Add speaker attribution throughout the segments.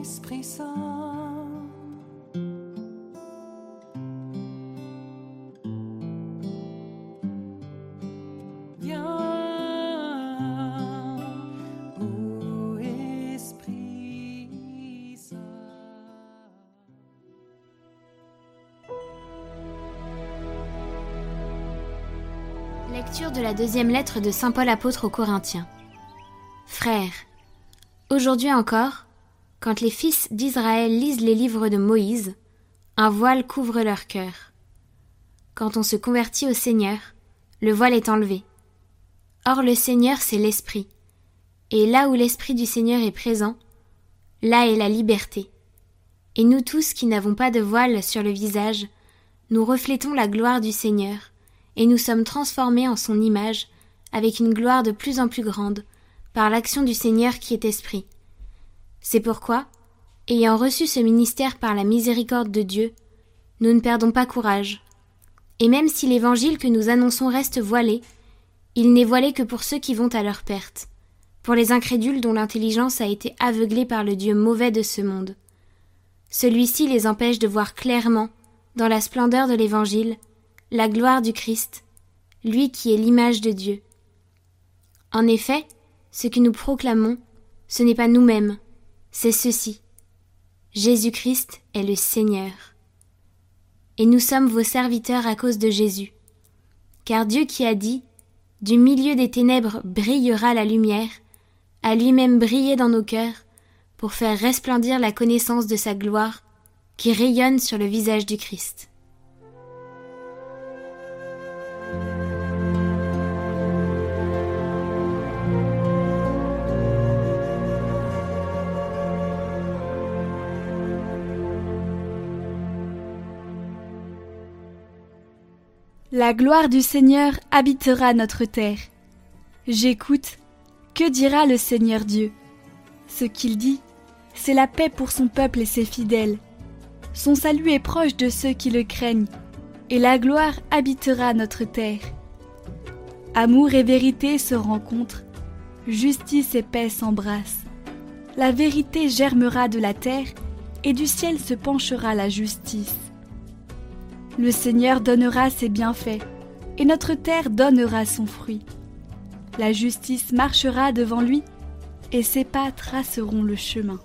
Speaker 1: Esprit Saint.
Speaker 2: Lecture de la deuxième lettre de Saint Paul apôtre aux Corinthiens. Frères, aujourd'hui encore, quand les fils d'Israël lisent les livres de Moïse, un voile couvre leur cœur. Quand on se convertit au Seigneur, le voile est enlevé. Or le Seigneur c'est l'Esprit, et là où l'Esprit du Seigneur est présent, là est la liberté. Et nous tous qui n'avons pas de voile sur le visage, nous reflétons la gloire du Seigneur, et nous sommes transformés en son image, avec une gloire de plus en plus grande, par l'action du Seigneur qui est Esprit. C'est pourquoi, ayant reçu ce ministère par la miséricorde de Dieu, nous ne perdons pas courage. Et même si l'évangile que nous annonçons reste voilé, il n'est voilé que pour ceux qui vont à leur perte, pour les incrédules dont l'intelligence a été aveuglée par le Dieu mauvais de ce monde. Celui-ci les empêche de voir clairement, dans la splendeur de l'évangile, la gloire du Christ, lui qui est l'image de Dieu. En effet, ce que nous proclamons, ce n'est pas nous-mêmes, c'est ceci. Jésus-Christ est le Seigneur. Et nous sommes vos serviteurs à cause de Jésus. Car Dieu qui a dit Du milieu des ténèbres brillera la lumière, a lui-même brillé dans nos cœurs pour faire resplendir la connaissance de sa gloire qui rayonne sur le visage du Christ.
Speaker 3: La gloire du Seigneur habitera notre terre. J'écoute. Que dira le Seigneur Dieu? Ce qu'il dit, c'est la paix pour son peuple et ses fidèles. Son salut est proche de ceux qui le craignent, et la gloire habitera notre terre. Amour et vérité se rencontrent, justice et paix s'embrassent. La vérité germera de la terre, et du ciel se penchera la justice. Le Seigneur donnera ses bienfaits, et notre terre donnera son fruit. La justice marchera devant lui, et ses pas traceront le chemin.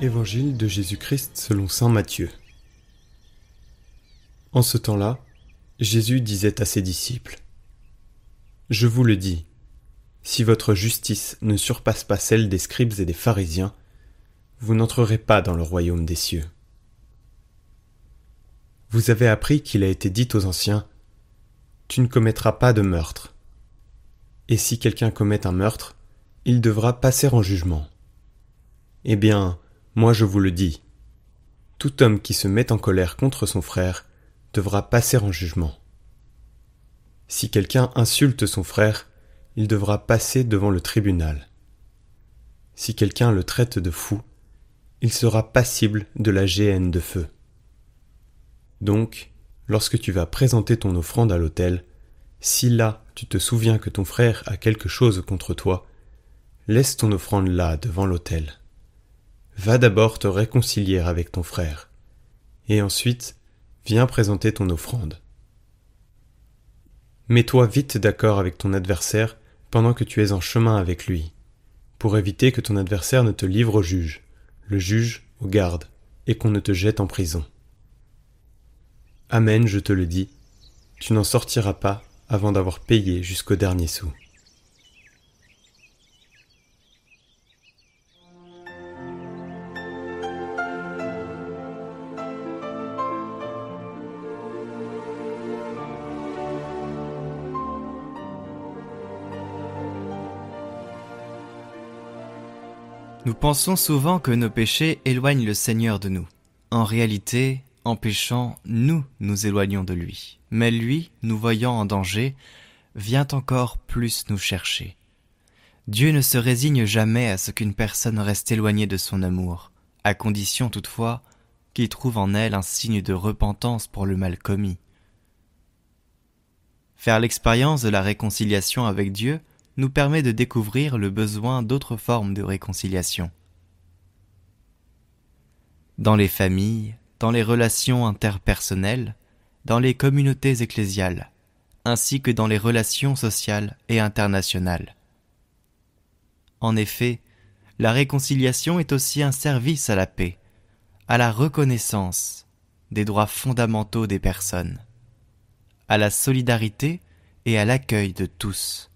Speaker 4: Évangile de Jésus-Christ selon Saint Matthieu. En ce temps-là, Jésus disait à ses disciples Je vous le dis, si votre justice ne surpasse pas celle des scribes et des pharisiens, vous n'entrerez pas dans le royaume des cieux. Vous avez appris qu'il a été dit aux anciens Tu ne commettras pas de meurtre. Et si quelqu'un commet un meurtre, il devra passer en jugement. Eh bien, moi je vous le dis, tout homme qui se met en colère contre son frère devra passer en jugement. Si quelqu'un insulte son frère, il devra passer devant le tribunal. Si quelqu'un le traite de fou, il sera passible de la géhenne de feu. Donc, lorsque tu vas présenter ton offrande à l'autel, si là tu te souviens que ton frère a quelque chose contre toi, laisse ton offrande là devant l'autel. Va d'abord te réconcilier avec ton frère, et ensuite viens présenter ton offrande. Mets-toi vite d'accord avec ton adversaire pendant que tu es en chemin avec lui, pour éviter que ton adversaire ne te livre au juge, le juge au garde, et qu'on ne te jette en prison. Amen, je te le dis, tu n'en sortiras pas avant d'avoir payé jusqu'au dernier sou.
Speaker 5: Nous pensons souvent que nos péchés éloignent le Seigneur de nous. En réalité, en péchant, nous nous éloignons de lui. Mais lui, nous voyant en danger, vient encore plus nous chercher. Dieu ne se résigne jamais à ce qu'une personne reste éloignée de son amour, à condition toutefois qu'il trouve en elle un signe de repentance pour le mal commis. Faire l'expérience de la réconciliation avec Dieu nous permet de découvrir le besoin d'autres formes de réconciliation. Dans les familles, dans les relations interpersonnelles, dans les communautés ecclésiales, ainsi que dans les relations sociales et internationales. En effet, la réconciliation est aussi un service à la paix, à la reconnaissance des droits fondamentaux des personnes, à la solidarité et à l'accueil de tous.